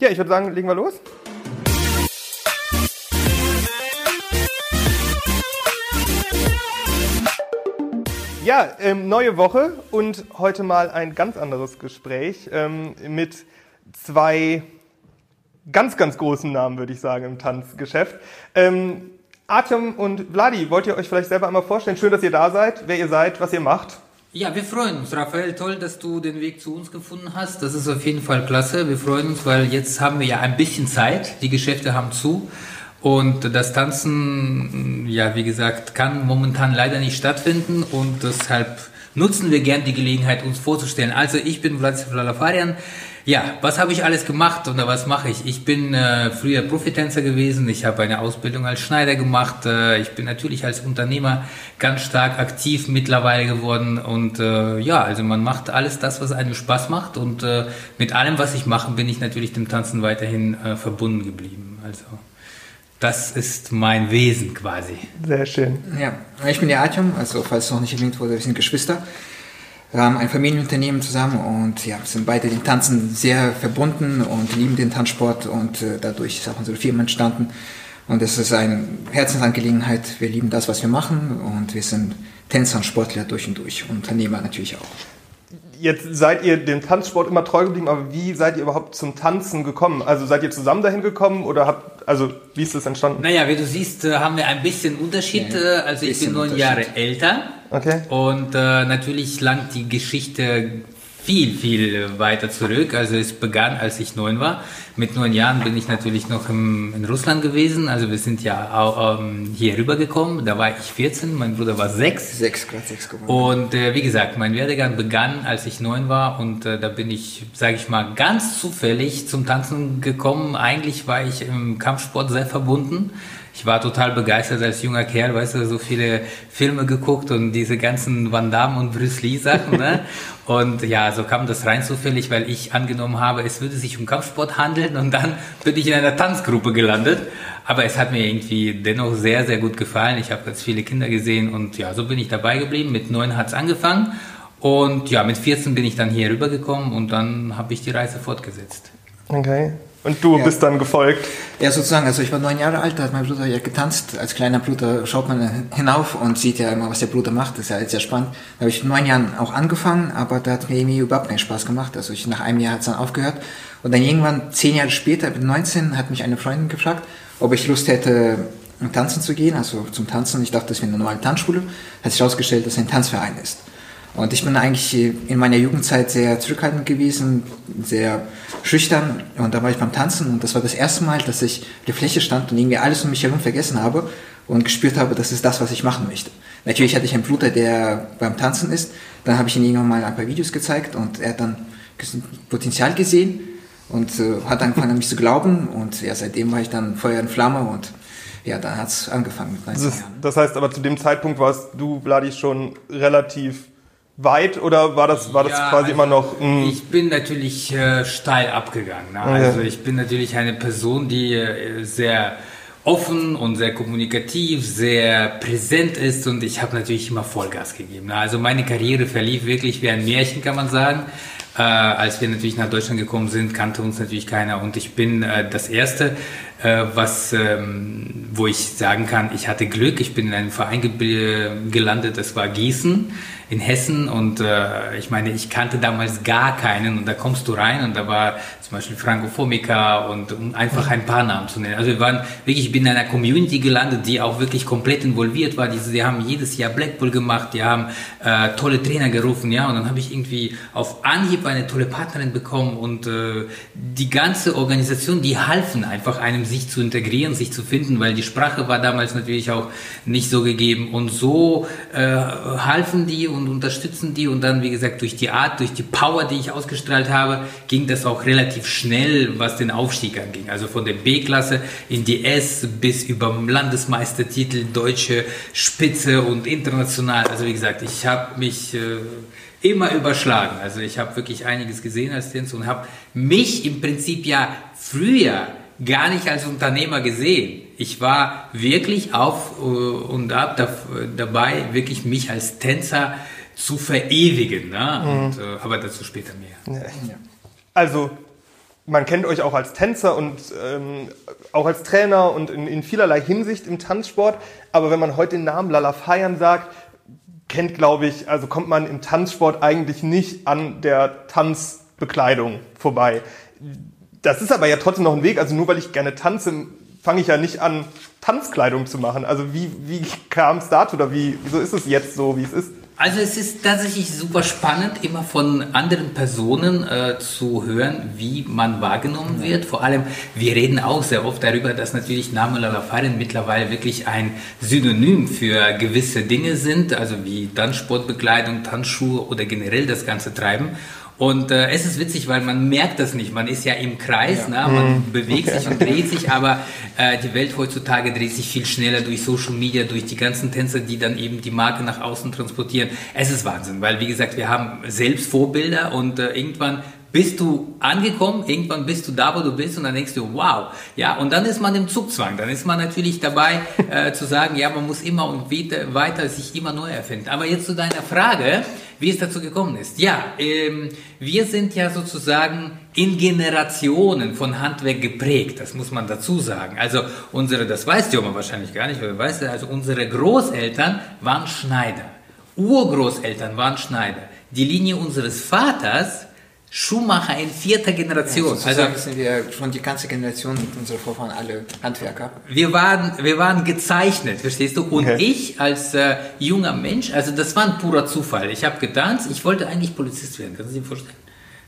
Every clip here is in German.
Ja, ich würde sagen, legen wir los. Ja, ähm, neue Woche und heute mal ein ganz anderes Gespräch ähm, mit zwei ganz, ganz großen Namen, würde ich sagen, im Tanzgeschäft. Ähm, Artem und Vladi, wollt ihr euch vielleicht selber einmal vorstellen? Schön, dass ihr da seid, wer ihr seid, was ihr macht. Ja, wir freuen uns, Raphael. Toll, dass du den Weg zu uns gefunden hast. Das ist auf jeden Fall klasse. Wir freuen uns, weil jetzt haben wir ja ein bisschen Zeit. Die Geschäfte haben zu. Und das Tanzen, ja, wie gesagt, kann momentan leider nicht stattfinden. Und deshalb nutzen wir gern die Gelegenheit, uns vorzustellen. Also, ich bin Vladislav Lalafarian. Ja, was habe ich alles gemacht oder was mache ich? Ich bin äh, früher Profitänzer gewesen, ich habe eine Ausbildung als Schneider gemacht, äh, ich bin natürlich als Unternehmer ganz stark aktiv mittlerweile geworden und äh, ja, also man macht alles das, was einem Spaß macht und äh, mit allem, was ich mache, bin ich natürlich dem Tanzen weiterhin äh, verbunden geblieben. Also das ist mein Wesen quasi. Sehr schön. Ja, ich bin der Artyom, also falls es noch nicht erwähnt wurde, wir sind Geschwister. Wir haben ein Familienunternehmen zusammen und ja, sind beide dem Tanzen sehr verbunden und lieben den Tanzsport und äh, dadurch ist auch unsere Firma entstanden. Und es ist eine Herzensangelegenheit. Wir lieben das, was wir machen und wir sind Tänzer und Sportler durch und durch und Unternehmer natürlich auch. Jetzt seid ihr dem Tanzsport immer treu geblieben, aber wie seid ihr überhaupt zum Tanzen gekommen? Also seid ihr zusammen dahin gekommen oder habt, also wie ist das entstanden? Naja, wie du siehst, äh, haben wir ein bisschen Unterschied. Ja, also ich bisschen bin neun Jahre älter. Okay. Und äh, natürlich langt die Geschichte viel, viel weiter zurück. Also es begann, als ich neun war. Mit neun Jahren bin ich natürlich noch im, in Russland gewesen. Also wir sind ja ähm, hier rübergekommen. Da war ich 14, mein Bruder war sechs. Sechs, gerade sechs geworden. Und äh, wie gesagt, mein Werdegang begann, als ich neun war. Und äh, da bin ich, sage ich mal, ganz zufällig zum Tanzen gekommen. Eigentlich war ich im Kampfsport sehr verbunden. Ich war total begeistert als junger Kerl, weißt du, so viele Filme geguckt und diese ganzen Van Damme und Bruce Lee Sachen, ne? Und ja, so kam das rein zufällig, weil ich angenommen habe, es würde sich um Kampfsport handeln und dann bin ich in einer Tanzgruppe gelandet. Aber es hat mir irgendwie dennoch sehr, sehr gut gefallen. Ich habe ganz viele Kinder gesehen und ja, so bin ich dabei geblieben. Mit neun hat's angefangen und ja, mit 14 bin ich dann hier rübergekommen und dann habe ich die Reise fortgesetzt. Okay. Und du Ja. bist dann gefolgt. Ja, sozusagen. Also ich war neun Jahre alt, da hat mein Bruder ja getanzt. Als kleiner Bruder schaut man hinauf und sieht ja immer, was der Bruder macht. Das ist ja alles sehr spannend. Da habe ich mit neun Jahren auch angefangen, aber da hat mir irgendwie überhaupt keinen Spaß gemacht. Also ich, nach einem Jahr hat es dann aufgehört. Und dann irgendwann, zehn Jahre später, mit 19, hat mich eine Freundin gefragt, ob ich Lust hätte, tanzen zu gehen, also zum Tanzen. Ich dachte, das wäre eine normale Tanzschule. Hat sich herausgestellt, dass es ein Tanzverein ist. Und ich bin eigentlich in meiner Jugendzeit sehr zurückhaltend gewesen, sehr schüchtern. Und da war ich beim Tanzen und das war das erste Mal, dass ich auf der Fläche stand und irgendwie alles um mich herum vergessen habe und gespürt habe, das ist das, was ich machen möchte. Natürlich hatte ich einen Bruder, der beim Tanzen ist. Dann habe ich ihm irgendwann mal ein paar Videos gezeigt und er hat dann Potenzial gesehen und äh, hat angefangen an mich zu glauben. Und ja, seitdem war ich dann Feuer in Flamme und ja, dann hat es angefangen mit 19 Das, Jahren. das heißt aber zu dem Zeitpunkt warst du, Vladi, schon relativ weit oder war das, war das Ja, quasi also immer noch ein, Ich bin natürlich äh, steil abgegangen. Ne? Also ja. ich bin natürlich eine Person, die äh, sehr offen und sehr kommunikativ, sehr präsent ist und ich habe natürlich immer Vollgas gegeben. Ne? Also meine Karriere verlief wirklich wie ein Märchen, kann man sagen. Äh, als wir natürlich nach Deutschland gekommen sind, kannte uns natürlich keiner und ich bin äh, das erste, was, ähm, wo ich sagen kann, ich hatte Glück. Ich bin in einem Verein ge gelandet, das war Gießen in Hessen und äh, ich meine, ich kannte damals gar keinen und da kommst du rein und da war zum Beispiel Franco Formica und um einfach ein paar Namen zu nennen. Also wir waren wirklich, ich bin in einer Community gelandet, die auch wirklich komplett involviert war. Die, die haben jedes Jahr Blackpool gemacht, die haben äh, tolle Trainer gerufen, ja, und dann habe ich irgendwie auf Anhieb eine tolle Partnerin bekommen und äh, die ganze Organisation, die halfen einfach einem, sich zu integrieren, sich zu finden, weil die Sprache war damals natürlich auch nicht so gegeben und so äh, halfen die und unterstützen die und dann, wie gesagt, durch die Art, durch die Power, die ich ausgestrahlt habe, ging das auch relativ schnell, was den Aufstieg anging. Also von der B-Klasse in die S bis über Landesmeistertitel, deutsche Spitze und international. Also wie gesagt, ich habe mich äh, immer überschlagen. Also ich habe wirklich einiges gesehen als Tänzer und habe mich im Prinzip ja früher gar nicht als Unternehmer gesehen. Ich war wirklich auf äh, und ab da, dabei, wirklich mich als Tänzer zu verewigen. Ne? Und, äh, aber dazu später mehr. Also, man kennt euch auch als Tänzer und ähm, auch als Trainer und in, in vielerlei Hinsicht im Tanzsport. Aber wenn man heute den Namen Lala Feiern sagt, kennt, glaube ich, also kommt man im Tanzsport eigentlich nicht an der Tanzbekleidung vorbei. Das ist aber ja trotzdem noch ein Weg. Also nur weil ich gerne tanze, fange ich ja nicht an, Tanzkleidung zu machen. Also wie, wie kam es dazu oder wie, wieso ist es jetzt so, wie es ist? Also es ist tatsächlich super spannend, immer von anderen Personen äh, zu hören, wie man wahrgenommen wird. Vor allem, wir reden auch sehr oft darüber, dass natürlich Name Lalafarin mittlerweile wirklich ein Synonym für gewisse Dinge sind, also wie Tanzsportbekleidung, Tanzschuhe oder generell das ganze Treiben. Und äh, es ist witzig, weil man merkt das nicht. Man ist ja im Kreis, ja. Ne? man mhm. bewegt sich und dreht sich, aber äh, die Welt heutzutage dreht sich viel schneller durch Social Media, durch die ganzen Tänzer, die dann eben die Marke nach außen transportieren. Es ist Wahnsinn, weil wie gesagt, wir haben selbst Vorbilder und äh, irgendwann bist du angekommen, irgendwann bist du da, wo du bist und dann denkst du, wow, ja, und dann ist man im Zugzwang, dann ist man natürlich dabei äh, zu sagen, ja, man muss immer und weiter, weiter sich immer neu erfinden. Aber jetzt zu deiner Frage, wie es dazu gekommen ist. Ja, ähm, wir sind ja sozusagen in Generationen von Handwerk geprägt, das muss man dazu sagen. Also unsere, das weißt du aber wahrscheinlich gar nicht, weil weißt du, also unsere Großeltern waren Schneider, Urgroßeltern waren Schneider. Die Linie unseres Vaters Schuhmacher in vierter Generation. Ja, also sind wir schon die ganze Generation unsere Vorfahren alle Handwerker. Wir waren, wir waren gezeichnet, verstehst du? Und okay. ich als äh, junger Mensch, also das war ein purer Zufall. Ich habe getanzt, ich wollte eigentlich Polizist werden. Kannst du dir vorstellen?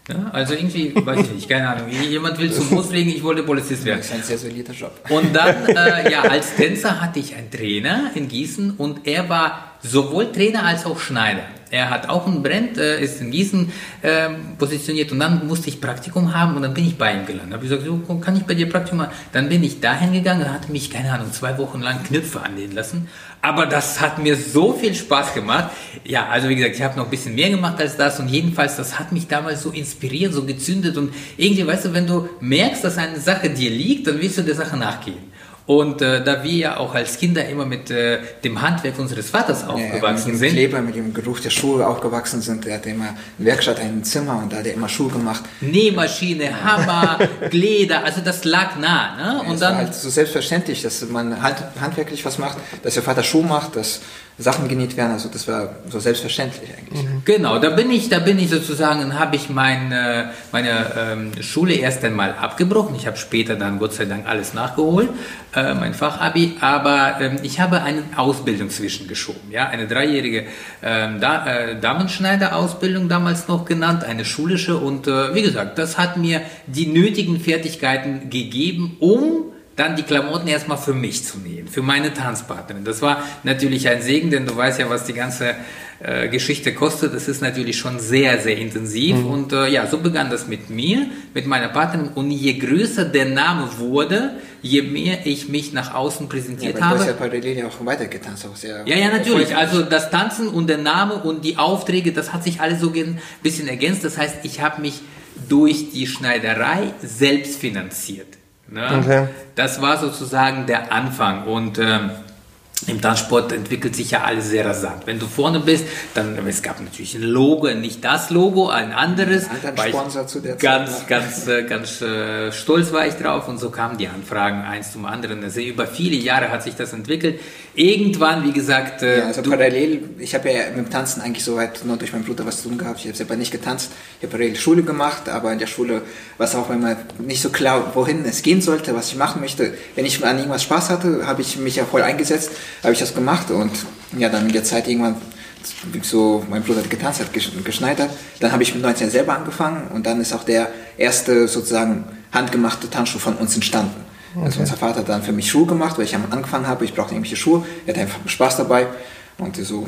Ja, also irgendwie, weiß ich nicht, keine Ahnung. Jemand will zum Bus legen, ich wollte Polizist werden. Das ist ein sehr solider Job. Und dann, äh, ja, als Tänzer hatte ich einen Trainer in Gießen und er war sowohl Trainer als auch Schneider. Er hat auch ein Brand, äh, ist in Gießen äh, positioniert und dann musste ich Praktikum haben und dann bin ich bei ihm gelandet. Habe ich gesagt, so, kann ich bei dir Praktikum machen? Dann bin ich dahin gegangen und hatte mich, keine Ahnung, zwei Wochen lang Knöpfe anlehnen lassen. Aber das hat mir so viel Spaß gemacht. Ja, also wie gesagt, ich habe noch ein bisschen mehr gemacht als das und jedenfalls, das hat mich damals so inspiriert, so gezündet und irgendwie, weißt du, wenn du merkst, dass eine Sache dir liegt, dann willst du der Sache nachgehen. Und äh, da wir ja auch als Kinder immer mit äh, dem Handwerk unseres Vaters aufgewachsen ja, mit sind. Kleber, mit dem Geruch der Schuhe aufgewachsen sind. Der hatte immer eine Werkstatt, ein Zimmer und da hat er immer Schuhe gemacht. Nähmaschine, Hammer, Gleder, also das lag nah. Ne? Ja, und dann war halt so selbstverständlich, dass man halt handwerklich was macht, dass der Vater Schuhe macht, dass Sachen genäht werden. Also das war so selbstverständlich eigentlich. Mhm. Genau, da bin ich, da bin ich sozusagen, habe ich meine, meine ähm, Schule erst einmal abgebrochen. Ich habe später dann Gott sei Dank alles nachgeholt, äh, mein Fachabi, aber ähm, ich habe eine Ausbildung zwischengeschoben, ja, eine dreijährige ähm, da, äh, Damenschneider-Ausbildung damals noch genannt, eine schulische und äh, wie gesagt, das hat mir die nötigen Fertigkeiten gegeben, um dann die Klamotten erstmal für mich zu nähen, für meine Tanzpartnerin. Das war natürlich ein Segen, denn du weißt ja, was die ganze äh, Geschichte kostet. Das ist natürlich schon sehr, sehr intensiv. Mhm. Und äh, ja, so begann das mit mir, mit meiner Partnerin. Und je größer der Name wurde, je mehr ich mich nach außen präsentiert ja, habe. Du hast ja parallel ja auch weitergetanzt. Auch sehr ja, ja, natürlich. Also das Tanzen und der Name und die Aufträge, das hat sich alles so ein bisschen ergänzt. Das heißt, ich habe mich durch die Schneiderei selbst finanziert. Ne? Okay. Das war sozusagen der Anfang und ähm, im Tanzsport entwickelt sich ja alles sehr rasant. Wenn du vorne bist, dann es gab natürlich ein Logo, nicht das Logo, ein anderes. Ein Sponsor zu der ganz, Zeit. Ganz, ganz, ganz äh, stolz war ich drauf und so kamen die Anfragen eins zum anderen. Also über viele Jahre hat sich das entwickelt. Irgendwann, wie gesagt, äh, ja, also parallel. Ich habe ja mit dem Tanzen eigentlich soweit nur durch meinen Bruder was zu tun gehabt. Ich habe selber nicht getanzt. Ich habe parallel Schule gemacht, aber in der Schule war es auch immer nicht so klar, wohin es gehen sollte, was ich machen möchte. Wenn ich an irgendwas Spaß hatte, habe ich mich ja voll eingesetzt habe ich das gemacht und ja, dann in der Zeit irgendwann so mein Bruder hat getanzt, hat geschneidert. Dann habe ich mit 19 selber angefangen und dann ist auch der erste sozusagen handgemachte Tanzschuh von uns entstanden. Also okay. Also unser Vater hat dann für mich Schuhe gemacht, weil ich angefangen habe. Ich brauchte irgendwelche Schuhe. Er hat einfach Spaß dabei und so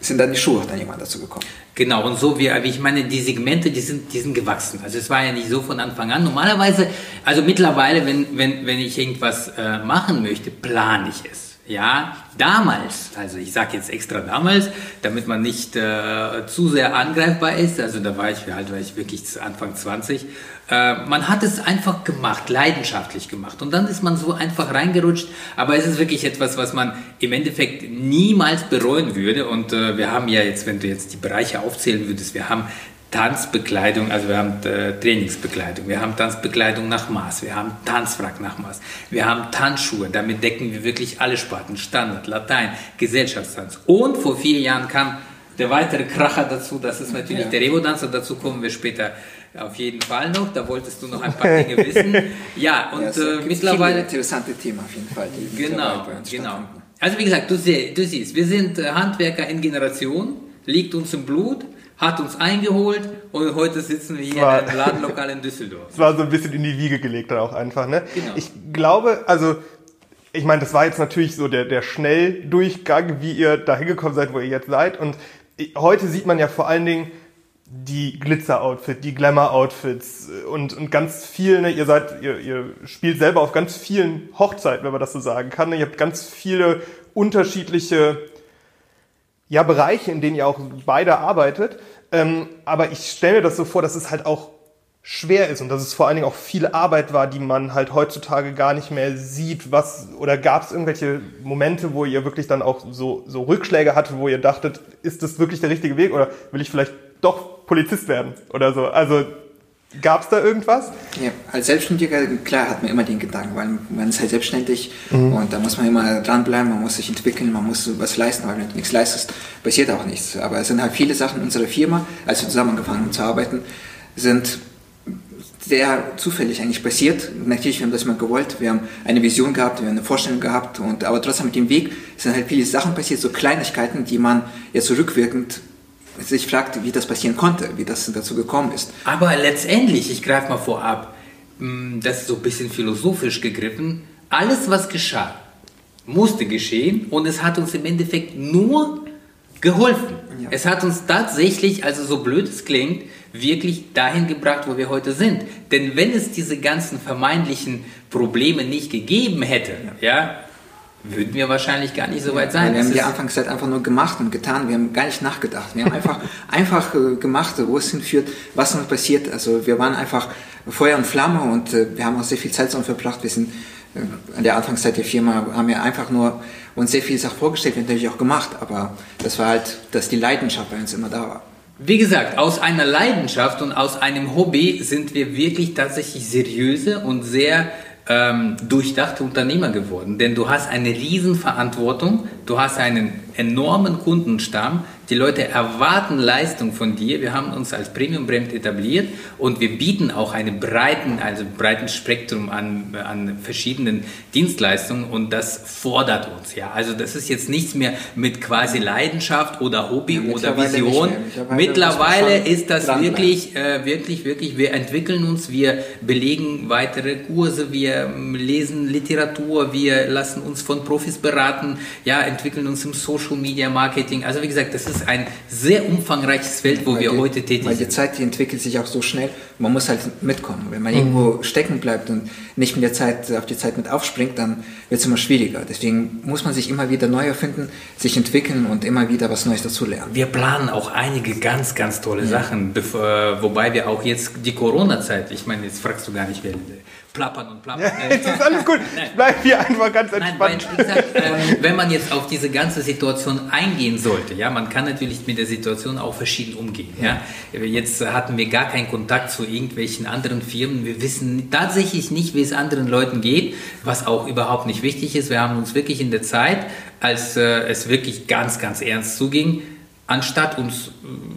sind dann die Schuhe dann irgendwann dazu gekommen. Genau, und so wie, wie ich meine, die Segmente, die sind, die sind gewachsen. Also es war ja nicht so von Anfang an. Normalerweise, also mittlerweile, wenn, wenn, wenn ich irgendwas äh, machen möchte, plane ich es. Ja, damals, also ich sage jetzt extra damals, damit man nicht äh, zu sehr angreifbar ist, also da war ich, wie alt war ich, wirklich Anfang 20, äh, man hat es einfach gemacht, leidenschaftlich gemacht. Und dann ist man so einfach reingerutscht, aber es ist wirklich etwas, was man im Endeffekt niemals bereuen würde. Und äh, wir haben ja jetzt, wenn du jetzt die Bereiche aufzählen würdest, wir haben Tanzbekleidung, also wir haben äh, Trainingsbekleidung, wir haben Tanzbekleidung nach Maß, wir haben Tanzfrack nach Maß, wir haben Tanzschuhe, damit decken wir wirklich alle Sparten, Standard, Latein, Gesellschaftstanz. Und vor vier Jahren kam der weitere Kracher dazu, das ist natürlich ja. der Revo-Dancer, dazu kommen wir später auf jeden Fall noch, da wolltest du noch ein paar Dinge wissen. Ja, und ja, äh, mittlerweile... interessante Themen auf jeden Fall. genau, genau. Also wie gesagt, du, sie, du siehst, wir sind äh, Handwerker in Generation, liegt uns im Blut, hat uns eingeholt und heute sitzen wir hier war, in einem Ladenlokal in Düsseldorf. Es war so ein bisschen in die Wiege gelegt dann auch einfach, ne? Genau. Ich glaube, also ich meine, das war jetzt natürlich so der, der Schnelldurchgang, wie ihr da hingekommen seid, wo ihr jetzt seid. Und heute sieht man ja vor allen Dingen die Glitzer-Outfit, die Glamour-Outfits und, und ganz viel, ne, ihr seid, ihr, ihr spielt selber auf ganz vielen Hochzeiten, wenn man das so sagen kann. Ne? Ihr habt ganz viele unterschiedliche ja, Bereiche, in denen ihr auch beide arbeitet. Ähm, aber ich stelle mir das so vor, dass es halt auch schwer ist und dass es vor allen Dingen auch viel Arbeit war, die man halt heutzutage gar nicht mehr sieht. Was oder gab es irgendwelche Momente, wo ihr wirklich dann auch so, so Rückschläge hattet, wo ihr dachtet, ist das wirklich der richtige Weg oder will ich vielleicht doch Polizist werden oder so? Also Gab es da irgendwas? Ja, als Selbstständiger, klar, hat man immer den Gedanken, weil man ist halt selbstständig mhm. und da muss man immer dranbleiben, man muss sich entwickeln, man muss was leisten, weil wenn du nichts leistest, passiert auch nichts. Aber es sind halt viele Sachen in unserer Firma, als wir zusammen angefangen haben zu arbeiten, sind sehr zufällig eigentlich passiert. Natürlich, wir haben das mal gewollt, wir haben eine Vision gehabt, wir haben eine Vorstellung gehabt, und, aber trotzdem mit dem Weg sind halt viele Sachen passiert, so Kleinigkeiten, die man jetzt zurückwirkend so sich fragt, wie das passieren konnte, wie das dazu gekommen ist. Aber letztendlich, ich greife mal vorab, mm, das ist so ein bisschen philosophisch gegriffen, alles was geschah, musste geschehen und es hat uns im Endeffekt nur geholfen. Ja. Es hat uns tatsächlich, also so blöd es klingt, wirklich dahin gebracht, wo wir heute sind. Denn wenn es diese ganzen vermeintlichen Probleme nicht gegeben hätte, ja, ja würden wir wahrscheinlich gar nicht so weit sein. wir haben die Anfangszeit einfach nur gemacht und getan. Wir haben gar nicht nachgedacht. Wir haben einfach, einfach äh, gemacht, wo es hinführt, was noch passiert. Also wir waren einfach Feuer und Flamme und äh, wir haben auch sehr viel Zeit zusammen verbracht. Wir sind äh, an der Anfangszeit der Firma, haben wir einfach nur uns sehr viele Sachen vorgestellt, wir haben natürlich auch gemacht. Aber das war halt, dass die Leidenschaft bei uns immer da war. Wie gesagt, aus einer Leidenschaft und aus einem Hobby sind wir wirklich tatsächlich seriöse und sehr ähm, durchdachte Unternehmer geworden. Denn du hast eine Riesenverantwortung, du hast einen enormen Kundenstamm, die Leute erwarten Leistung von dir. Wir haben uns als Premium Brand etabliert und wir bieten auch einen breiten, also breiten Spektrum an, an verschiedenen Dienstleistungen und das fordert uns. Ja, also das ist jetzt nichts mehr mit quasi Leidenschaft oder Hobby ja, oder Vision. Mittlerweile, mittlerweile ist das wirklich, äh, wirklich, wirklich. Wir entwickeln uns, wir belegen weitere Kurse, wir lesen Literatur, wir lassen uns von Profis beraten, ja, entwickeln uns im Social Media Marketing. Also wie gesagt, das ist ist ein sehr umfangreiches Feld, wo weil wir die, heute tätig weil sind. Weil die Zeit, die entwickelt sich auch so schnell. Man muss halt mitkommen. Wenn man mhm. irgendwo stecken bleibt und nicht mit der Zeit, auf die Zeit mit aufspringt, dann wird es immer schwieriger. Deswegen muss man sich immer wieder neu erfinden, sich entwickeln und immer wieder was Neues dazulernen. Wir planen auch einige ganz, ganz tolle ja. Sachen, bevor, wobei wir auch jetzt die Corona-Zeit, ich meine, jetzt fragst du gar nicht, wer plappern und plappern. Ja, es ist alles gut. Ich bleib hier einfach ganz entspannt. Nein, weil, gesagt, äh, wenn man jetzt auf diese ganze Situation eingehen sollte, ja, man kann natürlich mit der Situation auch verschieden umgehen. Ja. Jetzt hatten wir gar keinen Kontakt zu irgendwelchen anderen Firmen. Wir wissen tatsächlich nicht, wie es anderen Leuten geht, was auch überhaupt nicht wichtig ist. Wir haben uns wirklich in der Zeit, als äh, es wirklich ganz, ganz ernst zuging, anstatt uns,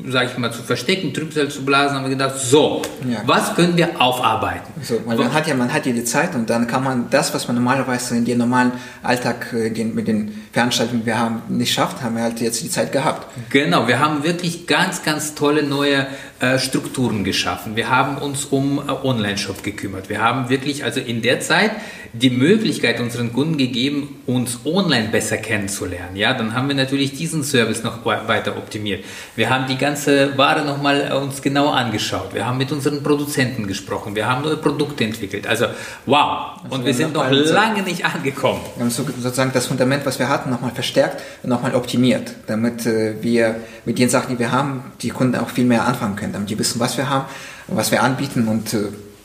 sage ich mal, zu verstecken, Trübsal zu blasen, haben wir gedacht, so, ja. was können wir aufarbeiten? So, weil man hat ja, man hat ja die Zeit und dann kann man das, was man normalerweise in den normalen Alltag äh, mit den Veranstaltungen, wir haben, nicht schafft, haben wir halt jetzt die Zeit gehabt. Genau, wir haben wirklich ganz, ganz tolle neue äh, Strukturen geschaffen. Wir haben uns um äh, Online-Shop gekümmert. Wir haben wirklich, also in der Zeit, die Möglichkeit unseren Kunden gegeben, uns online besser kennenzulernen. Ja, dann haben wir natürlich diesen Service noch weiter optimiert. Wir haben die ganze Ware nochmal äh, uns genau angeschaut. Wir haben mit unseren Produzenten gesprochen. Wir haben neue Produkte entwickelt. Also wow. Also und wir sind noch lange nicht angekommen. Wir haben sozusagen das Fundament, was wir hatten, nochmal verstärkt und nochmal optimiert, damit äh, wir mit den Sachen, die wir haben, die Kunden auch viel mehr anfangen können, damit die wissen, was wir haben, was wir anbieten und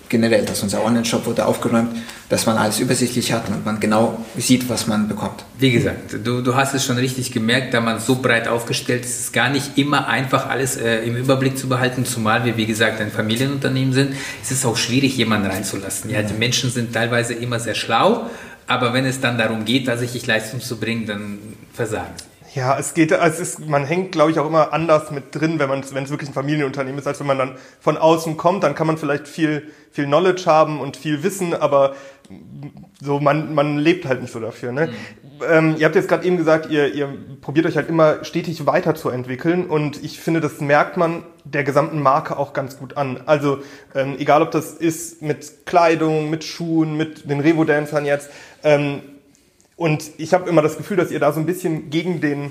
generell, dass unser Online-Shop wurde aufgeräumt, dass man alles übersichtlich hat und man genau sieht, was man bekommt. Wie gesagt, du, du hast es schon richtig gemerkt, da man so breit aufgestellt ist, ist es gar nicht immer einfach, alles äh, im Überblick zu behalten, zumal wir, wie gesagt, ein Familienunternehmen sind. Es ist auch schwierig, jemanden reinzulassen. Ja, die Menschen sind teilweise immer sehr schlau, aber wenn es dann darum geht, tatsächlich Leistung zu bringen, dann versagen sie. Ja, es geht, also es ist, man hängt, glaube ich, auch immer anders mit drin, wenn man, wenn es wirklich ein Familienunternehmen ist, als wenn man dann von außen kommt, dann kann man vielleicht viel, viel Knowledge haben und viel Wissen, aber so man, man lebt halt nicht so dafür. Ne? Mhm. Ähm, ihr habt jetzt gerade eben gesagt, ihr, ihr probiert euch halt immer stetig weiterzuentwickeln und ich finde, das merkt man der gesamten Marke auch ganz gut an. Also ähm, egal, ob das ist mit Kleidung, mit Schuhen, mit den Revo-Dancern jetzt. Ähm, und ich habe immer das Gefühl, dass ihr da so ein bisschen gegen den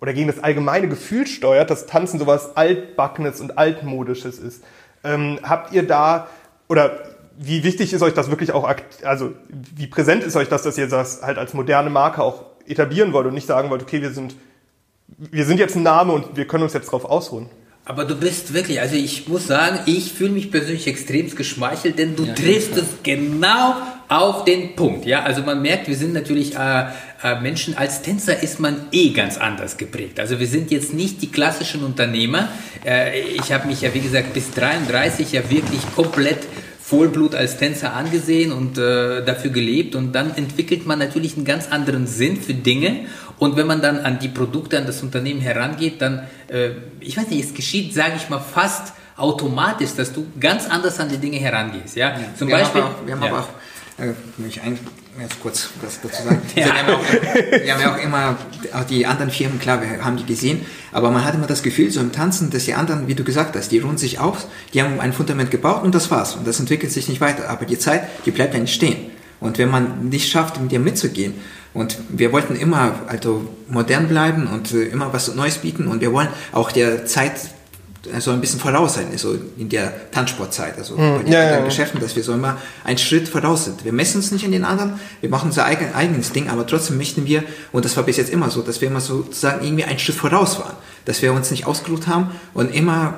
oder gegen das allgemeine Gefühl steuert, dass Tanzen sowas altbackenes und altmodisches ist. Ähm, habt ihr da oder wie wichtig ist euch das wirklich auch, also wie präsent ist euch das, dass ihr das halt als moderne Marke auch etablieren wollt und nicht sagen wollt, okay, wir sind, wir sind jetzt ein Name und wir können uns jetzt drauf ausruhen? Aber du bist wirklich, also ich muss sagen, ich fühle mich persönlich extrem geschmeichelt, denn du ja, triffst es genau auf den Punkt. Ja, also man merkt, wir sind natürlich äh, äh, Menschen, als Tänzer ist man eh ganz anders geprägt. Also wir sind jetzt nicht die klassischen Unternehmer. Äh, ich habe mich ja, wie gesagt, bis 33 ja wirklich komplett Vollblut als Tänzer angesehen und äh, dafür gelebt und dann entwickelt man natürlich einen ganz anderen Sinn für Dinge und wenn man dann an die Produkte, an das Unternehmen herangeht, dann, äh, ich weiß nicht, es geschieht, sage ich mal, fast automatisch, dass du ganz anders an die Dinge herangehst. Ja? ja Zum wir Beispiel, haben auch, wir haben ja. aber auch äh, mich ein, jetzt kurz was dazu sagen. ja. wir, haben auch, wir haben ja auch immer auch die anderen Firmen, klar, wir haben die gesehen, aber man hat immer das Gefühl, so im Tanzen, dass die anderen, wie du gesagt hast, die ruhen sich auf, die haben ein Fundament gebaut und das war's. Und das entwickelt sich nicht weiter. Aber die Zeit, die bleibt ja nicht stehen. Und wenn man nicht schafft, mit dir mitzugehen, und wir wollten immer also modern bleiben und äh, immer was Neues bieten und wir wollen auch der Zeit so ein bisschen voraus sein, so in der Tanzsportzeit, also mhm, bei den ja, ja. Geschäften, dass wir so immer einen Schritt voraus sind. Wir messen uns nicht in den anderen, wir machen unser eigen, eigenes Ding, aber trotzdem möchten wir, und das war bis jetzt immer so, dass wir immer sozusagen irgendwie einen Schritt voraus waren, dass wir uns nicht ausgeruht haben und immer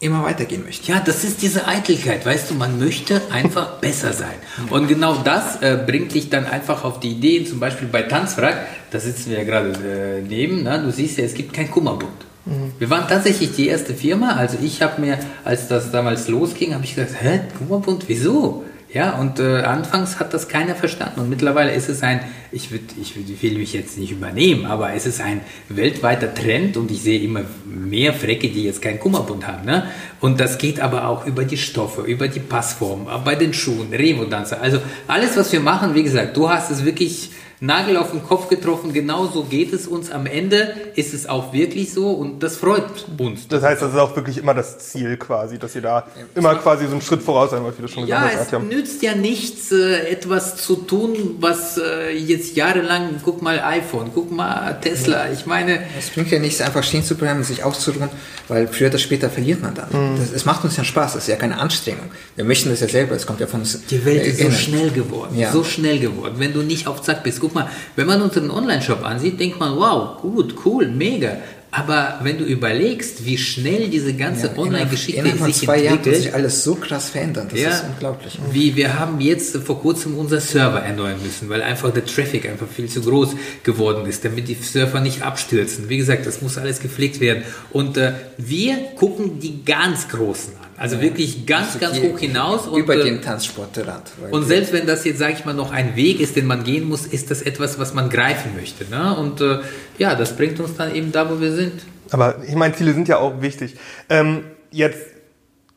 immer weitergehen möchten. Ja, das ist diese Eitelkeit, weißt du, man möchte einfach besser sein. Und genau das äh, bringt dich dann einfach auf die Idee, zum Beispiel bei Tanzwrack, da sitzen wir ja gerade äh, neben, na, du siehst ja, es gibt kein Kummerbund. Mhm. Wir waren tatsächlich die erste Firma. Also ich habe mir, als das damals losging, habe ich gesagt, hä, Kummerbund, wieso? Ja, und äh, anfangs hat das keiner verstanden. Und mittlerweile ist es ein, ich, würd, ich will mich jetzt nicht übernehmen, aber es ist ein weltweiter Trend und ich sehe immer mehr Frecke, die jetzt keinen Kummerbund haben. Ne? Und das geht aber auch über die Stoffe, über die Passform, bei den Schuhen, Revo-Danzer. Also alles, was wir machen, wie gesagt, du hast es wirklich Nagel auf den Kopf getroffen, genau so geht es uns. Am Ende ist es auch wirklich so und das freut uns. Das heißt, das ist auch wirklich immer das Ziel quasi, dass ihr da immer quasi so einen Schritt voraus sein wollt, wie du schon gesagt hast. Ja, es nützt ja nichts, äh, etwas zu tun, was äh, jetzt jahrelang, guck mal iPhone, guck mal Tesla, ich meine... Es bringt ja nichts, einfach stehen zu bleiben, sich auszuruhen, weil früher oder später verliert man dann. Mhm. Das, es macht uns ja Spaß, das ist ja keine Anstrengung. Wir möchten das ja selber, es kommt ja von uns... Die Welt ist so schnell geworden, ja. so schnell geworden. Wenn du nicht auf Zack bist, guck mal, wenn man unseren Online-Shop ansieht, denkt man, wow, gut, cool, mega. Aber wenn du überlegst, wie schnell diese ganze ja, Online-Geschichte sich entwickelt, zwei Jahren hat sich alles so krass verändert. Das ja, ist unglaublich. Wie wir haben jetzt vor kurzem unser Server erneuern müssen, weil einfach der Traffic einfach viel zu groß geworden ist, damit die Surfer nicht abstürzen. Wie gesagt, das muss alles gepflegt werden. Und äh, wir gucken die ganz Großen an. Also ja. wirklich ganz, also ganz hoch hinaus. Und, über äh, den Tanzsportrand. Und selbst wenn das jetzt, sage ich mal, noch ein Weg ist, den man gehen muss, ist das etwas, was man greifen möchte. Ne? Und äh, ja, das bringt uns dann eben da, wo wir sind. Aber ich meine, Ziele sind ja auch wichtig. Ähm, jetzt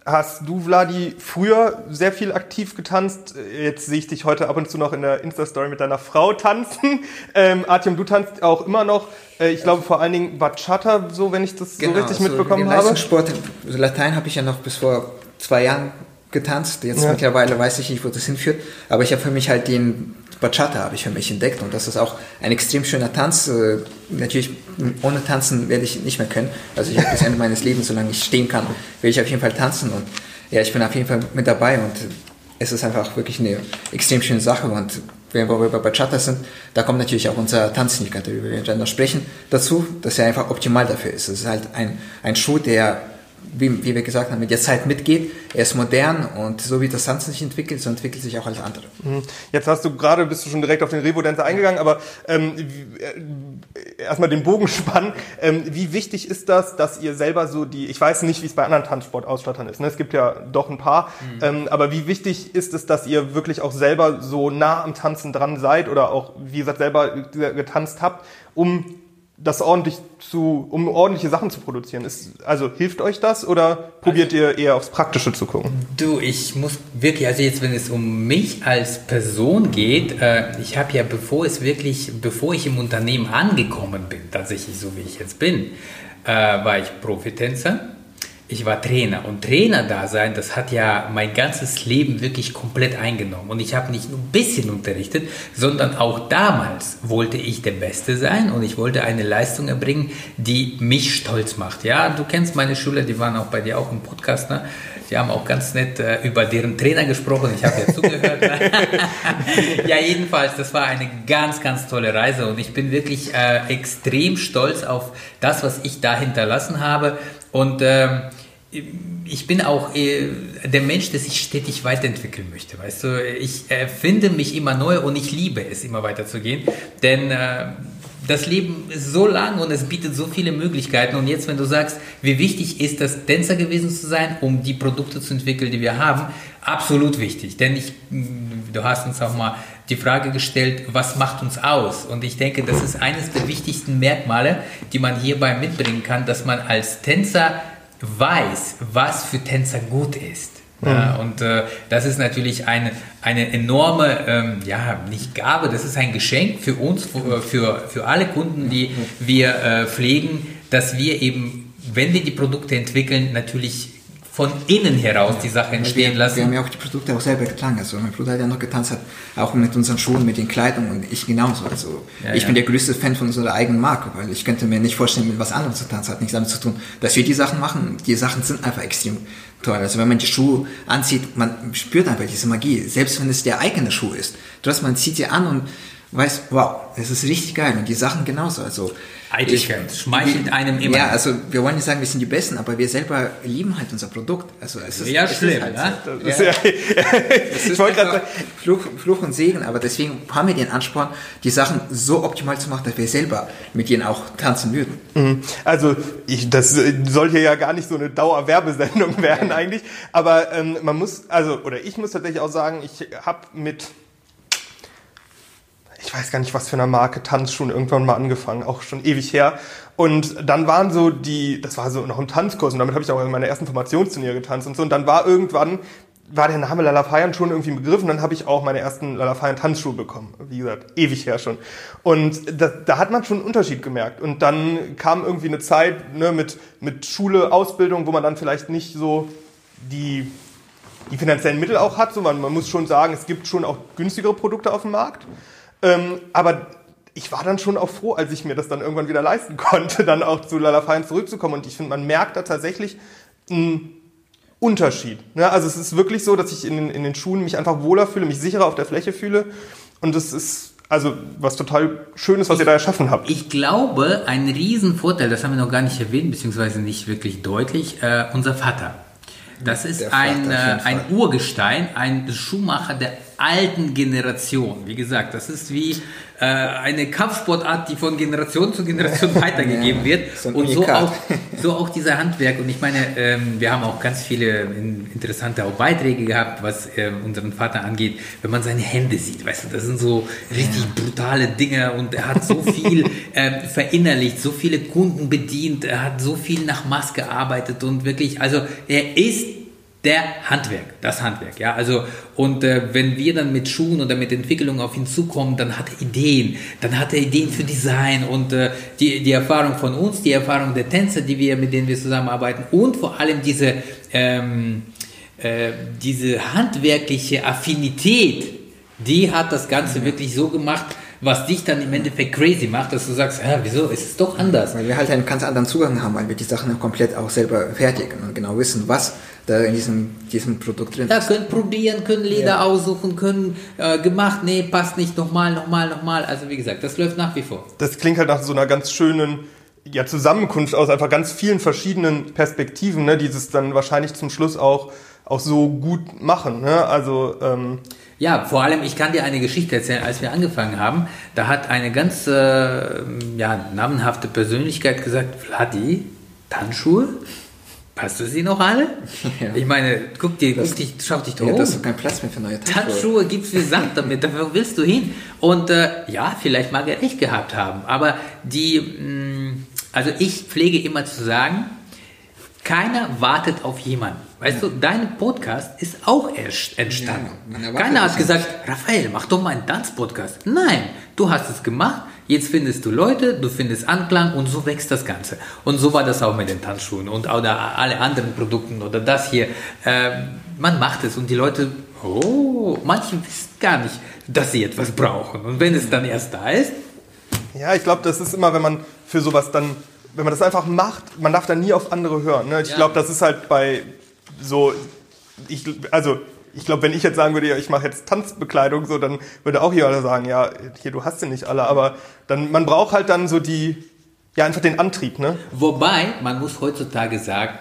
hast du, Vladi, früher sehr viel aktiv getanzt. Jetzt sehe ich dich heute ab und zu noch in der Insta-Story mit deiner Frau tanzen. Ähm, Artyom, du tanzt auch immer noch. Äh, ich glaube vor allen Dingen Bachata, so wenn ich das genau, so richtig so mitbekommen habe. Leistungssport, also Latein habe ich ja noch bis vor zwei Jahren getanzt. Jetzt ja. mittlerweile weiß ich nicht, wo das hinführt. Aber ich habe für mich halt den Bachata habe ich für mich entdeckt und das ist auch ein extrem schöner Tanz. Äh, natürlich ohne Tanzen werde ich nicht mehr können. Also ich habe bis Ende meines Lebens, solange ich stehen kann, will ich auf jeden Fall tanzen und ja, ich bin auf jeden Fall mit dabei und es ist einfach wirklich eine extrem schöne Sache und wenn wir bei Bachata sind, da kommt natürlich auch unser Tanzsneaker, darüber wir dann noch sprechen, dazu, dass er einfach optimal dafür ist. Es ist halt ein, ein Schuh, der wie, wie wir gesagt haben, mit der Zeit mitgeht. Er ist modern und so wie das Tanzen sich entwickelt, so entwickelt sich auch alles andere. Mhm. Jetzt hast du gerade, bist du schon direkt auf den Revo-Dancer eingegangen, aber ähm, äh, erstmal den Bogen spannen. Ähm, wie wichtig ist das, dass ihr selber so die, ich weiß nicht, wie es bei anderen Tanzsportausstattern ist, ne? es gibt ja doch ein paar, mhm. ähm, aber wie wichtig ist es, dass ihr wirklich auch selber so nah am Tanzen dran seid oder auch, wie gesagt, selber getanzt habt, um das ordentlich zu, um ordentliche Sachen zu produzieren. Ist, also hilft euch das oder probiert ihr eher aufs Praktische zu gucken? Du, ich muss wirklich, also jetzt, wenn es um mich als Person geht, äh, ich habe ja, bevor es wirklich, bevor ich im Unternehmen angekommen bin, tatsächlich so wie ich jetzt bin, äh, war ich Profitänzer ich war Trainer und Trainer da sein, das hat ja mein ganzes Leben wirklich komplett eingenommen. Und ich habe nicht nur ein bisschen unterrichtet, sondern auch damals wollte ich der Beste sein und ich wollte eine Leistung erbringen, die mich stolz macht. Ja, du kennst meine Schüler, die waren auch bei dir auch im Podcast, ne? Die haben auch ganz nett äh, über deren Trainer gesprochen. Ich habe ja zugehört. Ne? ja, jedenfalls, das war eine ganz, ganz tolle Reise und ich bin wirklich äh, extrem stolz auf das, was ich da hinterlassen habe. Und ähm, ich bin auch äh, der Mensch, der sich stetig weiterentwickeln möchte. Weißt du, ich erfinde mich immer neu und ich liebe es, immer weiterzugehen. Denn äh, das Leben ist so lang und es bietet so viele Möglichkeiten. Und jetzt, wenn du sagst, wie wichtig ist das, Tänzer gewesen zu sein, um die Produkte zu entwickeln, die wir haben, absolut wichtig. Denn ich, du hast uns auch mal die Frage gestellt, was macht uns aus? Und ich denke, das ist eines der wichtigsten Merkmale, die man hierbei mitbringen kann, dass man als Tänzer weiß, was für Tänzer gut ist. Mhm. Ja, und äh, das ist natürlich eine, eine enorme, ähm, ja, nicht Gabe, das ist ein Geschenk für uns, für, für, für alle Kunden, die wir äh, pflegen, dass wir eben, wenn wir die Produkte entwickeln, natürlich von innen heraus die Sache entstehen wir, lassen. Wir haben ja auch die Produkte auch selber getragen. Also mein Bruder hat ja noch getanzt, hat auch mit unseren Schuhen, mit den Kleidungen und ich genauso. Also ja, ich ja. bin der größte Fan von unserer eigenen Marke, weil ich könnte mir nicht vorstellen, mit was anderem zu tanzen. Hat nichts damit zu tun, dass wir die Sachen machen. Die Sachen sind einfach extrem toll. Also wenn man die Schuhe anzieht, man spürt einfach diese Magie, selbst wenn es der eigene Schuh ist. Du hast, man zieht sie an und weiß, wow, das ist richtig geil. Und die Sachen genauso. Also Eitelkeit schmeichelt einem immer. Ja, also wir wollen nicht sagen, wir sind die Besten, aber wir selber lieben halt unser Produkt. Also es ist ja schlimm, halt ne? So. Ja. ja. das ist ich wollte gerade Fluch, Fluch und Segen, aber deswegen haben wir den Ansporn, die Sachen so optimal zu machen, dass wir selber mit ihnen auch tanzen würden. Mhm. Also ich, das soll hier ja gar nicht so eine Dauerwerbesendung werden ja. eigentlich, aber ähm, man muss, also oder ich muss tatsächlich auch sagen, ich habe mit ich weiß gar nicht, was für eine Marke Tanzschuhen irgendwann mal angefangen, auch schon ewig her. Und dann waren so die, das war so noch im Tanzkurs und damit habe ich auch in meiner ersten Formationsturniere getanzt und so. Und dann war irgendwann, war der Name Lalafayan schon irgendwie ein Begriff und dann habe ich auch meine ersten Lalafayan Tanzschuhe bekommen. Wie gesagt, ewig her schon. Und da, da hat man schon einen Unterschied gemerkt. Und dann kam irgendwie eine Zeit ne, mit, mit Schule, Ausbildung, wo man dann vielleicht nicht so die, die finanziellen Mittel auch hat. So, man, man muss schon sagen, es gibt schon auch günstigere Produkte auf dem Markt. Ähm, aber ich war dann schon auch froh, als ich mir das dann irgendwann wieder leisten konnte, dann auch zu Lalafein zurückzukommen. Und ich finde, man merkt da tatsächlich einen Unterschied. Ja, also es ist wirklich so, dass ich in den, in den Schuhen mich einfach wohler fühle, mich sicherer auf der Fläche fühle. Und das ist also was total Schönes, was ich, ihr da erschaffen habt. Ich glaube, ein Riesenvorteil, das haben wir noch gar nicht erwähnt, beziehungsweise nicht wirklich deutlich, äh, unser Vater. Das ist ein, äh, ein Urgestein, ein Schuhmacher der alten Generation. Wie gesagt, das ist wie äh, eine Kampfsportart, die von Generation zu Generation weitergegeben ja, wird. So und so auch, so auch dieser Handwerk. Und ich meine, ähm, wir haben auch ganz viele interessante auch Beiträge gehabt, was äh, unseren Vater angeht. Wenn man seine Hände sieht, weißt du, das sind so richtig brutale Dinge und er hat so viel äh, verinnerlicht, so viele Kunden bedient, er hat so viel nach Maß gearbeitet und wirklich, also er ist der Handwerk, das Handwerk, ja. Also, und äh, wenn wir dann mit Schuhen oder mit Entwicklung auf ihn zukommen, dann hat er Ideen, dann hat er Ideen für Design und äh, die, die Erfahrung von uns, die Erfahrung der Tänzer, die wir, mit denen wir zusammenarbeiten und vor allem diese, ähm, äh, diese handwerkliche Affinität, die hat das Ganze wirklich so gemacht, was dich dann im Endeffekt crazy macht, dass du sagst, ja, wieso, ist es doch anders. Weil wir halt einen ganz anderen Zugang haben, weil wir die Sachen komplett auch selber fertigen und genau wissen, was da in diesem, diesem Produkt drin ist. Ja, können probieren, können Leder ja. aussuchen, können äh, gemacht, nee, passt nicht, nochmal, nochmal, nochmal. Also wie gesagt, das läuft nach wie vor. Das klingt halt nach so einer ganz schönen ja, Zusammenkunft aus einfach ganz vielen verschiedenen Perspektiven, ne, die es dann wahrscheinlich zum Schluss auch, auch so gut machen. Ne? Also ähm, ja, vor allem, ich kann dir eine Geschichte erzählen. Als wir angefangen haben, da hat eine ganz äh, ja, namenhafte Persönlichkeit gesagt, Vladi, Tanzschuhe? Hast du sie noch alle? Ja. Ich meine, guck dir, das, guck dich, schau dich doch ja, um. Das ist kein Platz mehr für neue Tanzschuhe. Tanzschuhe gibt es wie Sand damit, dafür willst du hin. Und äh, ja, vielleicht mag er recht gehabt haben, aber die, mh, mm, also ich pflege immer zu sagen, keiner wartet auf jemanden. Weißt ja. du, dein Podcast ist auch erst entstanden. Ja, Keiner hat gesagt, Raphael, mach doch mal einen Tanzpodcast. Nein, du hast es gemacht, jetzt findest du Leute, du findest Anklang und so wächst das Ganze. Und so war das auch mit den Tanzschuhen und oder alle anderen Produkten oder das hier. Äh, man macht es und die Leute, oh, manche wissen gar nicht, dass sie etwas brauchen. Und wenn es dann erst da ist. Ja, ich glaube, das ist immer, wenn man für sowas dann wenn man das einfach macht, man darf dann nie auf andere hören. Ne? Ich ja. glaube, das ist halt bei so, ich, also ich glaube, wenn ich jetzt sagen würde, ja, ich mache jetzt Tanzbekleidung, so, dann würde auch jeder sagen, ja, hier, du hast sie nicht alle. Aber dann, man braucht halt dann so die, ja, einfach den Antrieb, ne? Wobei, man muss heutzutage sagen,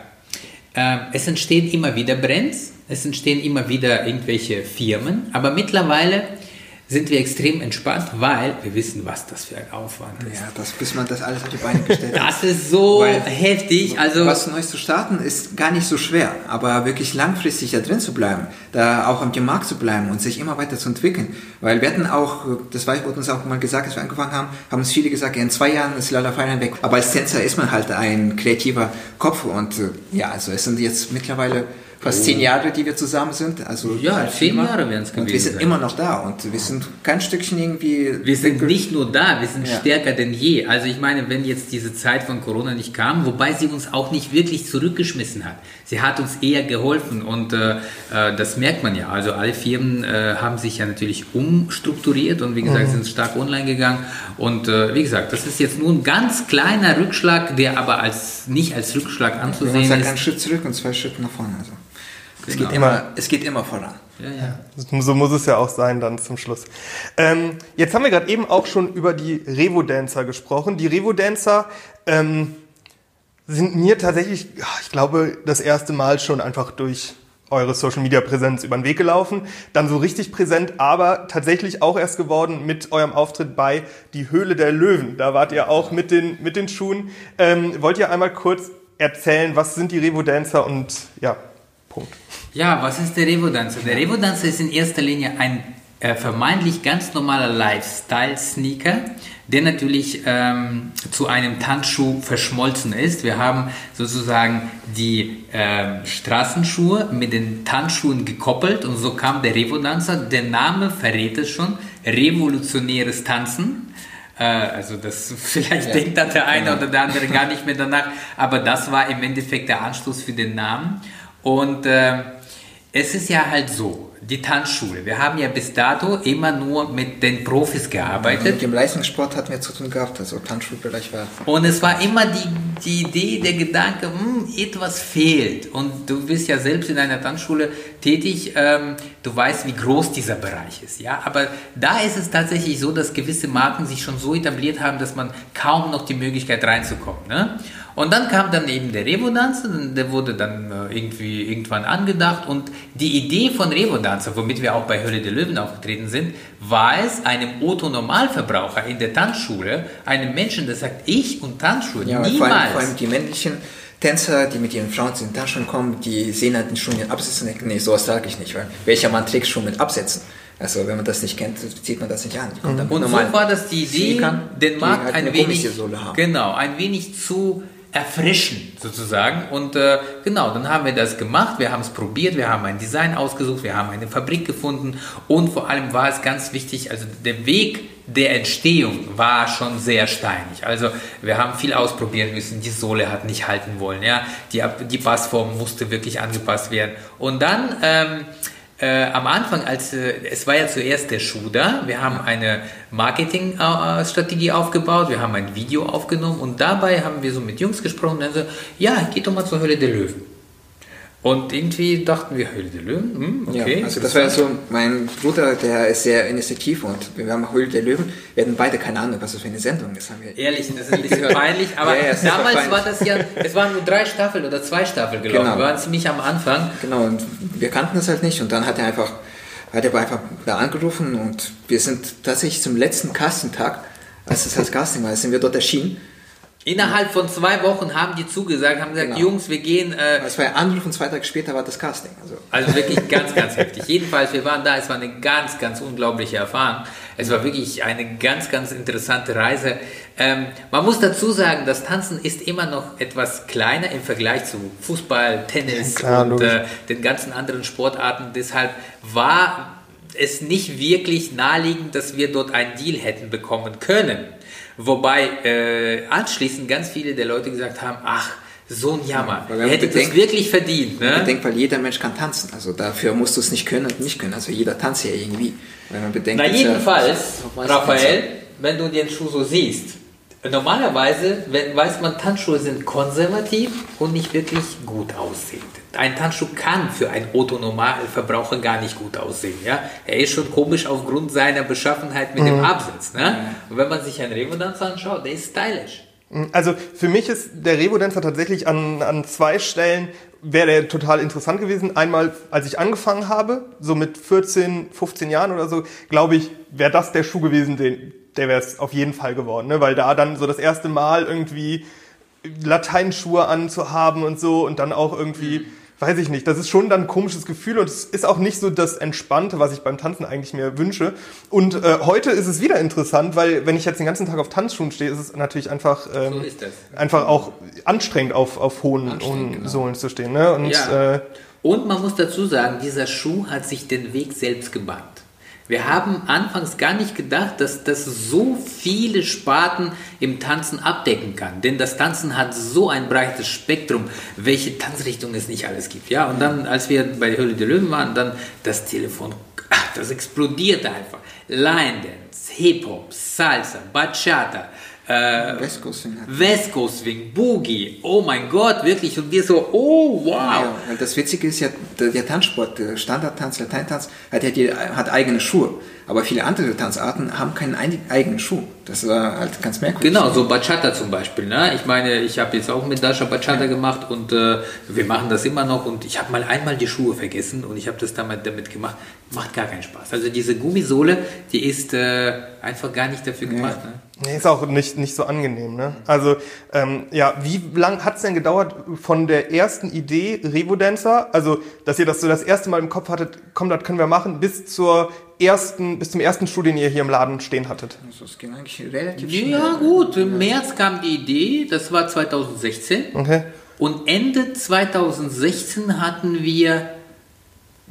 äh, es entstehen immer wieder Brands, es entstehen immer wieder irgendwelche Firmen, aber mittlerweile sind wir extrem entspannt, weil wir wissen, was das für ein Aufwand ist. Ja, das, bis man das alles auf die Beine gestellt hat. Das ist so weil, heftig. Also was Neues zu starten ist gar nicht so schwer, aber wirklich langfristig da drin zu bleiben, da auch am Markt zu bleiben und sich immer weiter zu entwickeln. Weil wir hatten auch, das wurde uns auch mal gesagt, als wir angefangen haben, haben uns viele gesagt, ja, in zwei Jahren ist Lala Feiner weg. Aber als Tänzer ist man halt ein kreativer Kopf und äh, ja, also es sind jetzt mittlerweile fast oh. zehn Jahre, die wir zusammen sind. Also ja, zehn Jahre werden es gewesen Und wir sind sein. immer noch da und wir sind kein Stückchen irgendwie... Wir sind nicht nur da, wir sind ja. stärker denn je. Also ich meine, wenn jetzt diese Zeit von Corona nicht kam, wobei sie uns auch nicht wirklich zurückgeschmissen hat. Sie hat uns eher geholfen und äh, äh das merkt man ja. Also alle Firmen äh, haben sich ja natürlich umstrukturiert und wie gesagt mhm. sind stark online gegangen. Und äh, wie gesagt, das ist jetzt nur ein ganz kleiner Rückschlag, der aber als nicht als Rückschlag anzusehen ist. Einen Schritt zurück und zwei Schritte nach vorne. Also. Es, geht genau. immer, es geht immer voran. Ja, ja. So muss es ja auch sein dann zum Schluss. Ähm, jetzt haben wir gerade eben auch schon über die Revo-Dancer gesprochen. Die Revo-Dancer ähm, sind mir tatsächlich, ich glaube, das erste Mal schon einfach durch eure Social-Media-Präsenz über den Weg gelaufen. Dann so richtig präsent, aber tatsächlich auch erst geworden mit eurem Auftritt bei Die Höhle der Löwen. Da wart ihr auch mit den, mit den Schuhen. Ähm, wollt ihr einmal kurz erzählen, was sind die Revo-Dancer und ja, Punkt. Ja, was ist der Revo-Dancer? Der Revo-Dancer ist in erster Linie ein äh, vermeintlich ganz normaler Lifestyle-Sneaker, der natürlich ähm, zu einem Tanzschuh verschmolzen ist. Wir haben sozusagen die ähm, Straßenschuhe mit den Tanzschuhen gekoppelt und so kam der Revo-Dancer. Der Name verrät es schon, revolutionäres Tanzen. Äh, also das vielleicht ja. denkt da der eine ja. oder der andere gar nicht mehr danach, aber das war im Endeffekt der Anstoß für den Namen. Und äh, es ist ja halt so, die Tanzschule. Wir haben ja bis dato immer nur mit den Profis gearbeitet. Mit dem Leistungssport hatten wir zu tun gehabt, also Tanzschulbereich war. Und es war immer die, die Idee, der Gedanke, hm, etwas fehlt. Und du bist ja selbst in einer Tanzschule tätig, ähm, du weißt, wie groß dieser Bereich ist. Ja? Aber da ist es tatsächlich so, dass gewisse Marken sich schon so etabliert haben, dass man kaum noch die Möglichkeit reinzukommen. Ne? Und dann kam dann eben der Revo-Dancer, der wurde dann äh, irgendwie irgendwann angedacht und die Idee von Revo-Dancer, womit wir auch bei Hölle der Löwen aufgetreten sind, war es, einem Otto-Normalverbraucher in der Tanzschule, einem Menschen, der sagt, ich und Tanzschule, ja, niemals. Vor allem, vor allem die männlichen Tänzer, die mit ihren Frauen in den Taschen kommen, die sehen halt den Schuh mit Absätzen und denken, nee, sowas trage ich nicht, weil welcher Mann trägt Schuh mit Absätzen? Also wenn man das nicht kennt, zieht man das nicht an. Mhm. Und so war das die Idee, den Markt halt ein wenig, genau, ein wenig zu erfrischen sozusagen. Und äh, genau, dann haben wir das gemacht, wir haben es probiert, wir haben ein Design ausgesucht, wir haben eine Fabrik gefunden und vor allem war es ganz wichtig, also der Weg der Entstehung war schon sehr steinig. Also wir haben viel ausprobieren müssen, die Sohle hat nicht halten wollen, ja, die, die Passform musste wirklich angepasst werden. Und dann ähm, äh, am Anfang, als äh, es war ja zuerst der Schuh da, wir haben eine Marketingstrategie aufgebaut, wir haben ein Video aufgenommen und dabei haben wir so mit Jungs gesprochen und dann so, ja, geht doch mal zur Hölle der Löwen. Und irgendwie dachten wir, Höhle der Löwen, hm, okay. Ja, also das war ja so, mein Bruder, der ist sehr initiativ und wir haben Höhle der Löwen, wir hatten beide keine Ahnung, was das für eine Sendung ist. Haben wir Ehrlich, das ist ein bisschen peinlich, aber Ja, ja, es damals peinlich. war das ja, es waren nur drei Staffeln oder zwei Staffeln gelaufen. Genau. Wir waren ziemlich am Anfang. Genau, und wir kannten das halt nicht und dann hat er einfach, hat er einfach da angerufen und wir sind tatsächlich zum letzten Castintag, als es als Casting war, sind wir dort erschienen. Innerhalb von zwei Wochen haben die zugesagt, haben gesagt, Genau. Jungs, wir gehen, äh, Es war ja Anruf und zwei Tage später war das Casting. Also Also wirklich ganz, ganz heftig. Jedenfalls, wir waren da, es war eine ganz, ganz unglaubliche Erfahrung. Es war wirklich eine ganz, ganz interessante Reise. Ähm, man muss dazu sagen, das Tanzen ist immer noch etwas kleiner im Vergleich zu Fußball, Tennis klar, und äh, den ganzen anderen Sportarten. Deshalb war es nicht wirklich naheliegend, dass wir dort einen Deal hätten bekommen können. Wobei äh, anschließend ganz viele der Leute gesagt haben, ach, so ein Jammer, man hättet es bedenkt- wirklich verdient. Ne? ich denke, weil jeder Mensch kann tanzen. Also dafür musst du es nicht können und nicht können. Also jeder tanzt ja irgendwie. Wenn man bedenkt, Na jedenfalls, ich Raphael, wenn du den Schuh so siehst, normalerweise wenn, weiß man, Tanzschuhe sind konservativ und nicht wirklich gut aussehend. Ein Tanzschuh kann für einen Otto-Normalverbraucher gar nicht gut aussehen. Ja? Er ist schon komisch aufgrund seiner Beschaffenheit mit dem Absatz. Ne? Und wenn man sich einen Revo-Dancer anschaut, der ist stylisch. Also für mich ist der Revo-Dancer tatsächlich an, an zwei Stellen wäre der total interessant gewesen. Einmal, als ich angefangen habe, so mit 14, 15 Jahren oder so, glaube ich, wäre das der Schuh gewesen, den, der wäre es auf jeden Fall geworden, ne? weil da dann so das erste Mal irgendwie Lateinschuhe anzuhaben und so und dann auch irgendwie, weiß ich nicht, das ist schon dann ein komisches Gefühl und es ist auch nicht so das Entspannte, was ich beim Tanzen eigentlich mir wünsche. Und äh, heute ist es wieder interessant, weil wenn ich jetzt den ganzen Tag auf Tanzschuhen stehe, ist es natürlich einfach, ähm, So einfach auch anstrengend auf, auf hohen, hohen genau. Sohlen zu stehen. Ne? Und Ja. äh, Und man muss dazu sagen, dieser Schuh hat sich den Weg selbst gebahnt. Wir haben anfangs gar nicht gedacht, dass das so viele Sparten im Tanzen abdecken kann. Denn das Tanzen hat so ein breites Spektrum, welche Tanzrichtung es nicht alles gibt. Ja, und dann, als wir bei Höhle der Löwen waren, dann das Telefon, ach, das explodierte einfach. Line Dance, Hip-Hop, Salsa, Bachata, äh, West Coast Swing Coast Swing, Boogie, oh mein Gott, wirklich. Und wir so, oh wow. Ja, weil das Witzige ist ja, der, der Tanzsport, der Standardtanz, Lateintanz, hat hat eigene Schuhe. Aber viele andere Tanzarten haben keinen ein- eigenen Schuh. Das war halt ganz merkwürdig. Genau, so Bachata zum Beispiel. Ne? Ich meine, ich habe jetzt auch mit Dasha Bachata gemacht und äh, wir machen das immer noch und ich habe mal einmal die Schuhe vergessen und ich habe das damit, damit gemacht. Macht gar keinen Spaß. Also diese Gummisohle, die ist äh, einfach gar nicht dafür gemacht. Ne? nee, ist auch nicht, nicht so angenehm. Ne? Also ähm, ja, wie lang hat es denn gedauert von der ersten Idee Revo-Dancer, also dass ihr das so das erste Mal im Kopf hattet, komm, das können wir machen, bis zur ersten, bis zum ersten Schuh, den ihr hier im Laden stehen hattet? Also es ging eigentlich relativ schnell. Ja gut, im März kam die Idee, das war 2016. Okay. Und Ende 2016 hatten wir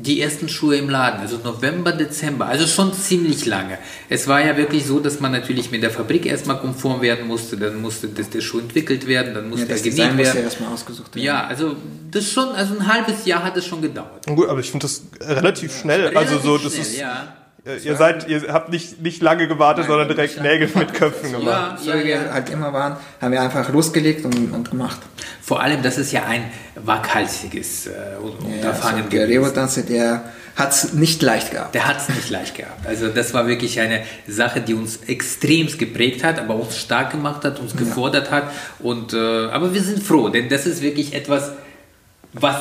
die ersten Schuhe im Laden, also November, Dezember, also schon ziemlich lange. Es war ja wirklich so, dass man natürlich mit der Fabrik erstmal konform werden musste, dann musste das, der Schuh entwickelt werden, dann musste Ja, das er genäht muss ja werden. erstmal ausgesucht werden. Ja, also das schon, also ein halbes Jahr hat es schon gedauert. Gut, aber ich finde das relativ schnell. also so, Relativ das schnell, ist. ja. Ihr seid, ihr habt nicht, nicht lange gewartet, sondern direkt Nägel mit Köpfen gemacht. Ja, So ja, wie wir ja. halt immer waren, haben wir einfach losgelegt und, und gemacht. Vor allem, das ist ja ein waghalsiges äh, Unterfangen also der. Revo-Tanzer, der hat es nicht leicht gehabt. Der hat es nicht leicht gehabt. Also das war wirklich eine Sache, die uns extremst geprägt hat, aber uns stark gemacht hat, uns gefordert hat. Und, äh, aber wir sind froh, denn das ist wirklich etwas, was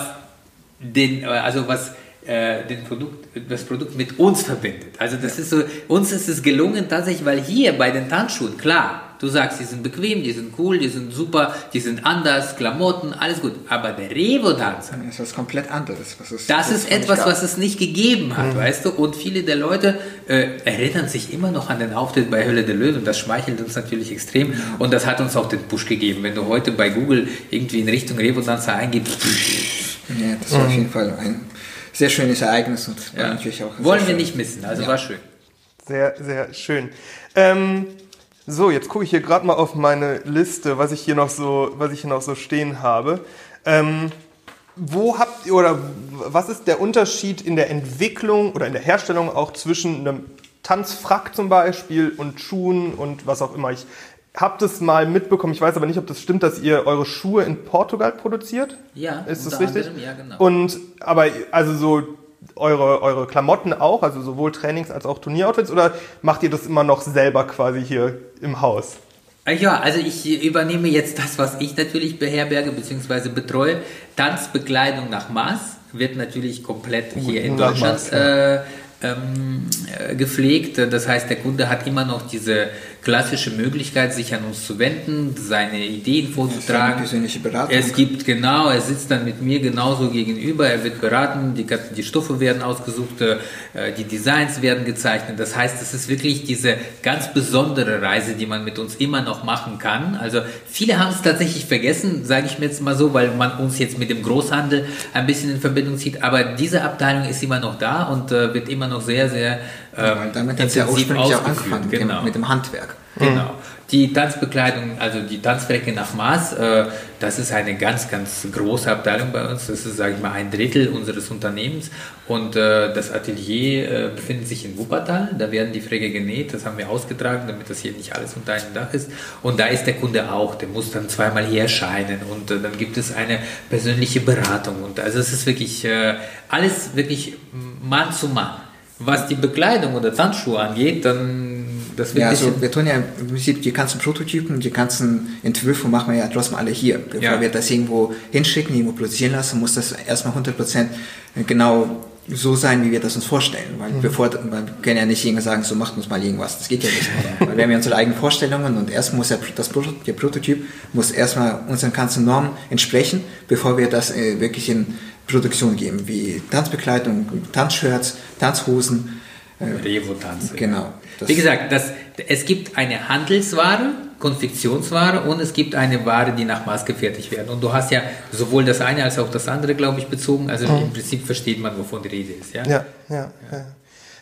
den, äh, also was äh, den Produkt, das Produkt mit uns verbindet. Also das ist so, uns ist es gelungen tatsächlich, weil hier bei den Tanzschuhen, klar, du sagst, die sind bequem, die sind cool, die sind super, die sind anders, Klamotten, alles gut. Aber der Revo-Tanzer, Das ist was komplett anderes. Was es das ist etwas, was es nicht gegeben hat, weißt du? Und viele der Leute äh, erinnern sich immer noch an den Auftritt bei Hölle der Löwen. Das schmeichelt uns natürlich extrem. Und das hat uns auch den Push gegeben. Wenn du heute bei Google irgendwie in Richtung Revo-Dancer eingibst, Ja, das war auf jeden Fall ein sehr schönes Ereignis und ja, natürlich auch wollen wir schön. nicht missen. Also Ja. war schön. Sehr, sehr schön. Ähm, so, jetzt gucke ich hier gerade mal auf meine Liste, was ich hier noch so, was ich hier noch so stehen habe. Ähm, wo habt ihr oder was ist der Unterschied in der Entwicklung oder in der Herstellung auch zwischen einem Tanzfrack zum Beispiel und Schuhen und was auch immer? Ich habe das mal mitbekommen, ich weiß aber nicht, ob das stimmt, dass ihr eure Schuhe in Portugal produziert. Ja, ist das richtig? anderem, ja, genau. Und aber also so eure, eure Klamotten auch, also sowohl Trainings- als auch Turnieroutfits, oder macht ihr das immer noch selber quasi hier im Haus? Ja, also ich übernehme jetzt das, was ich natürlich beherberge bzw. betreue. Tanzbekleidung nach Maß wird natürlich komplett hier in Deutschland Maß, äh, ähm, äh, gepflegt. Das heißt, der Kunde hat immer noch diese klassische Möglichkeit, sich an uns zu wenden, seine Ideen vorzutragen. persönliche Beratung. Es gibt genau, er sitzt dann mit mir genauso gegenüber, er wird beraten, die, die Stoffe werden ausgesucht, äh, die Designs werden gezeichnet. Das heißt, es ist wirklich diese ganz besondere Reise, die man mit uns immer noch machen kann. Also viele haben es tatsächlich vergessen, sage ich mir jetzt mal so, weil man uns jetzt mit dem Großhandel ein bisschen in Verbindung zieht. Aber diese Abteilung ist immer noch da und äh, wird immer noch sehr, sehr ähm, Weil damit hat es ja ursprünglich auch angefangen, mit, Genau. dem, mit dem Handwerk. Genau. Die Tanzbekleidung, also die Tanzfrecke nach Maß, äh, das ist eine ganz, ganz große Abteilung bei uns. Das ist, sage ich mal, ein Drittel unseres Unternehmens. Und äh, das Atelier äh, befindet sich in Wuppertal. Da werden die Fräge genäht. Das haben wir ausgetragen, damit das hier nicht alles unter einem Dach ist. Und da ist der Kunde auch. Der muss dann zweimal hier erscheinen. Und äh, dann gibt es eine persönliche Beratung. Und also es ist wirklich äh, alles wirklich Mann zu Mann. Was die Bekleidung oder Tanzschuhe angeht, dann das wird Ja, also wir tun ja im Prinzip die ganzen Prototypen, die ganzen Entwürfe machen wir ja trotzdem alle hier. Bevor Ja. wir das irgendwo hinschicken, irgendwo produzieren lassen, muss das erstmal 100% genau so sein, wie wir das uns vorstellen. Weil bevor, weil wir können ja nicht irgendwas sagen, so macht uns mal irgendwas. Das geht ja nicht. weil wir haben ja unsere eigenen Vorstellungen und erst muss ja das der Prototyp muss erstmal unseren ganzen Normen entsprechen, bevor wir das äh, wirklich in Produktion geben, wie Tanzbekleidung, Tanzshirts, Tanzhosen. Äh, Revo-Tanz. genau. Das- Wie gesagt, das, es gibt eine Handelsware, Konfektionsware und es gibt eine Ware, die nach Maß gefertigt werden. Und du hast ja sowohl das eine als auch das andere, glaube ich, bezogen. Also im Prinzip versteht man, wovon die Rede ist. Ja? Ja, ja, ja.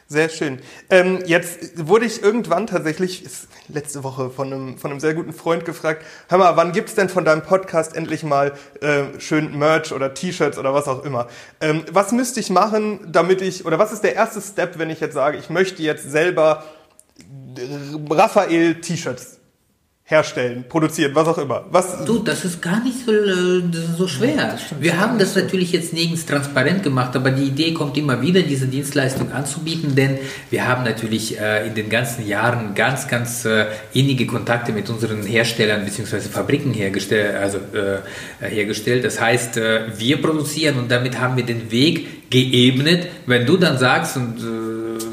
Sehr schön. Ähm, jetzt wurde ich irgendwann tatsächlich, letzte Woche von einem, von einem sehr guten Freund gefragt, hör mal, wann gibt's denn von deinem Podcast endlich mal äh, schön Merch oder T-Shirts oder was auch immer? Ähm, was müsste ich machen, damit ich, oder was ist der erste Step, wenn ich jetzt sage, ich möchte jetzt selber Raphael T-Shirts herstellen, produzieren, was auch immer? Was, Du, das ist gar nicht so, äh, so schwer. Wir haben das natürlich jetzt nirgends transparent gemacht, aber die Idee kommt immer wieder, diese Dienstleistung anzubieten, denn wir haben natürlich äh, in den ganzen Jahren ganz, ganz äh, innige Kontakte mit unseren Herstellern bzw. Fabriken hergestellt, also, äh, hergestellt. Das heißt, äh, wir produzieren und damit haben wir den Weg geebnet. Wenn du dann sagst und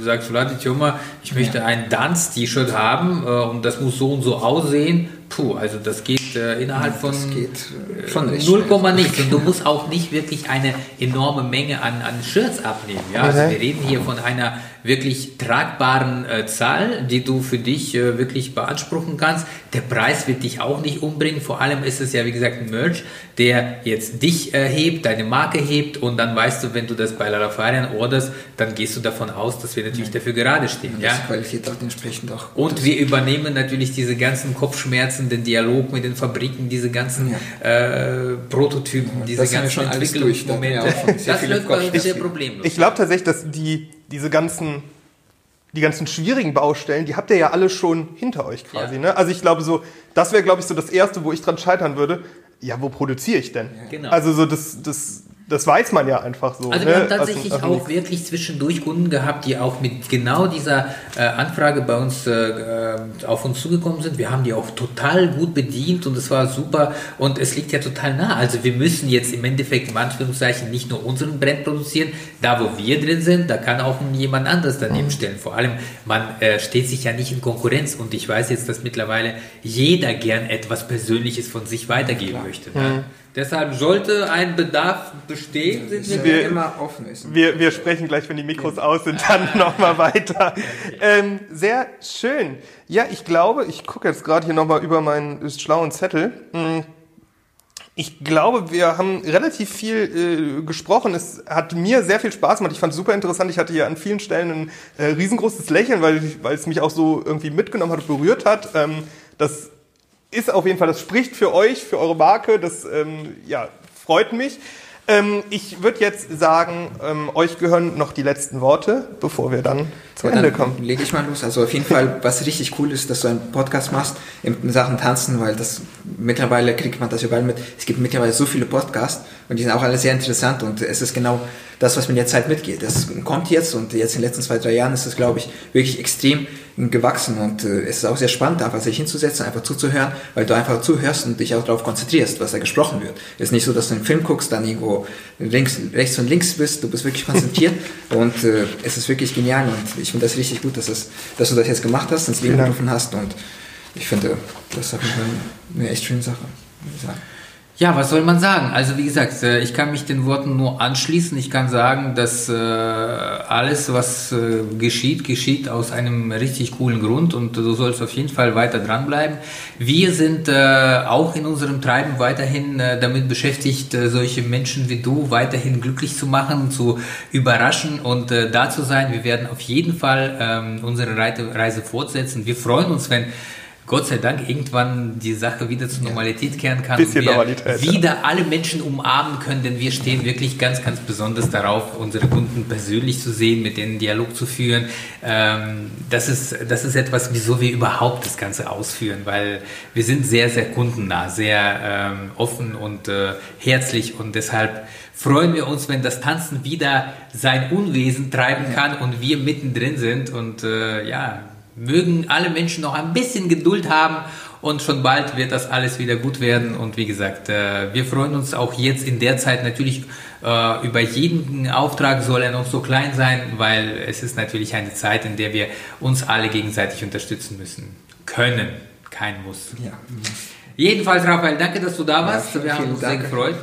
äh, sagst, Vladi Tjoma, ich möchte ein Dance-T-Shirt haben äh, und das muss so und so aussehen, puh, also das geht äh, innerhalb von Das geht äh, schon recht 0, schnell. nichts. Und du musst auch nicht wirklich eine enorme Menge an, an Shirts abnehmen. Ja? Also wir reden hier von einer wirklich tragbaren äh, Zahl, die du für dich äh, wirklich beanspruchen kannst. Der Preis wird dich auch nicht umbringen. Vor allem ist es ja, wie gesagt, ein Merch, der jetzt dich äh, hebt, deine Marke hebt und dann weißt du, wenn du das bei Larafarian orderst, dann gehst du davon aus, dass wir natürlich dafür gerade stehen. Und Ja? qualifiziert auch entsprechend auch. Und wir übernehmen natürlich diese ganzen Kopfschmerzen, den Dialog mit den Fabriken, diese ganzen äh, Prototypen, diese das ganzen Entwicklungsmomente. sehr Das läuft bei uns sehr problemlos. Ich glaube tatsächlich, dass die, diese ganzen, die ganzen schwierigen Baustellen, die habt ihr ja alle schon hinter euch quasi. Ja. Ne? Also ich glaube so, das wäre glaube ich so das Erste, wo ich dran scheitern würde. Ja, wo produziere ich denn? Genau. Also so das, das, das weiß man ja einfach so. Also ne? wir haben Aus dem- tatsächlich aus dem auch wirklich zwischendurch Kunden gehabt, die auch mit genau dieser äh, Anfrage bei uns äh, äh, auf uns zugekommen sind. Wir haben die auch total gut bedient und es war super und es liegt ja total nah. Also wir müssen jetzt im Endeffekt im Anführungszeichen nicht nur unseren Brand produzieren, da wo wir drin sind, da kann auch jemand anderes daneben stellen. Vor allem, man äh, steht sich ja nicht in Konkurrenz und ich weiß jetzt, dass mittlerweile jeder gern etwas Persönliches von sich weitergeben möchte. Ne? Deshalb sollte ein Bedarf bestehen, sind wir wir immer offen. Wir, wir sprechen gleich, wenn die Mikros aus sind, dann nochmal weiter. Ähm, sehr schön. Ja, ich glaube, ich gucke jetzt gerade hier nochmal über meinen schlauen Zettel. Hm. Ich glaube, wir haben relativ viel äh, gesprochen. Es hat mir sehr viel Spaß gemacht. Ich fand es super interessant. Ich hatte hier an vielen Stellen ein äh, riesengroßes Lächeln, weil, weil es mich auch so irgendwie mitgenommen hat, berührt hat. Ähm, das ist auf jeden Fall, das spricht für euch, für eure Marke. Das ähm, ja, freut mich. Ähm, ich würde jetzt sagen, ähm, euch gehören noch die letzten Worte, bevor wir dann zum Ja, Ende dann kommen. Lege ich mal los. Also auf jeden Fall, was richtig cool ist, dass du einen Podcast machst in Sachen Tanzen, weil das mittlerweile kriegt man das überall mit. Es gibt mittlerweile so viele Podcasts und die sind auch alle sehr interessant. Und es ist genau das, was mit der Zeit mitgeht. Das kommt jetzt und jetzt in den letzten zwei, drei Jahren ist es, glaube ich, wirklich extrem gewachsen. Und äh, es ist auch sehr spannend, einfach sich hinzusetzen, einfach zuzuhören, weil du einfach zuhörst und dich auch darauf konzentrierst, was da gesprochen wird. Es ist nicht so, dass du einen Film guckst, dann irgendwo links, rechts und links bist, du bist wirklich konzentriert. Und äh, es ist wirklich genial. Und ich finde das richtig gut, dass, es, dass du das jetzt gemacht hast, ins Leben gerufen hast. Und ich finde, das ist eine echt schöne Sache, muss ich sagen. Ja, was soll man sagen? Also wie gesagt, äh, ich kann mich den Worten nur anschließen. Ich kann sagen, dass äh, alles, was äh, geschieht, geschieht aus einem richtig coolen Grund und du sollst auf jeden Fall weiter dranbleiben. Wir sind auch in unserem Treiben weiterhin damit beschäftigt, solche Menschen wie du weiterhin glücklich zu machen, zu überraschen und da zu sein. Wir werden auf jeden Fall ähm, unsere Reise fortsetzen. Wir freuen uns, wenn Gott sei Dank irgendwann die Sache wieder zur Normalität kehren kann Bisschen und wir wieder alle Menschen umarmen können, denn wir stehen wirklich ganz, ganz besonders darauf, unsere Kunden persönlich zu sehen, mit denen Dialog zu führen. Ähm, das, ist, das ist etwas, wieso wir überhaupt das Ganze ausführen, weil wir sind sehr, sehr kundennah, sehr ähm, offen und äh, herzlich und deshalb freuen wir uns, wenn das Tanzen wieder sein Unwesen treiben kann und wir mittendrin sind und äh, ja, mögen alle Menschen noch ein bisschen Geduld haben und schon bald wird das alles wieder gut werden. Und wie gesagt, äh, wir freuen uns auch jetzt in der Zeit natürlich äh, über jeden Auftrag, soll er noch so klein sein, weil es ist natürlich eine Zeit, in der wir uns alle gegenseitig unterstützen müssen. Können, kein Muss. Ja. Jedenfalls, Raphael, danke, dass du da warst. Ja, wir haben uns sehr Dank auf gefreut.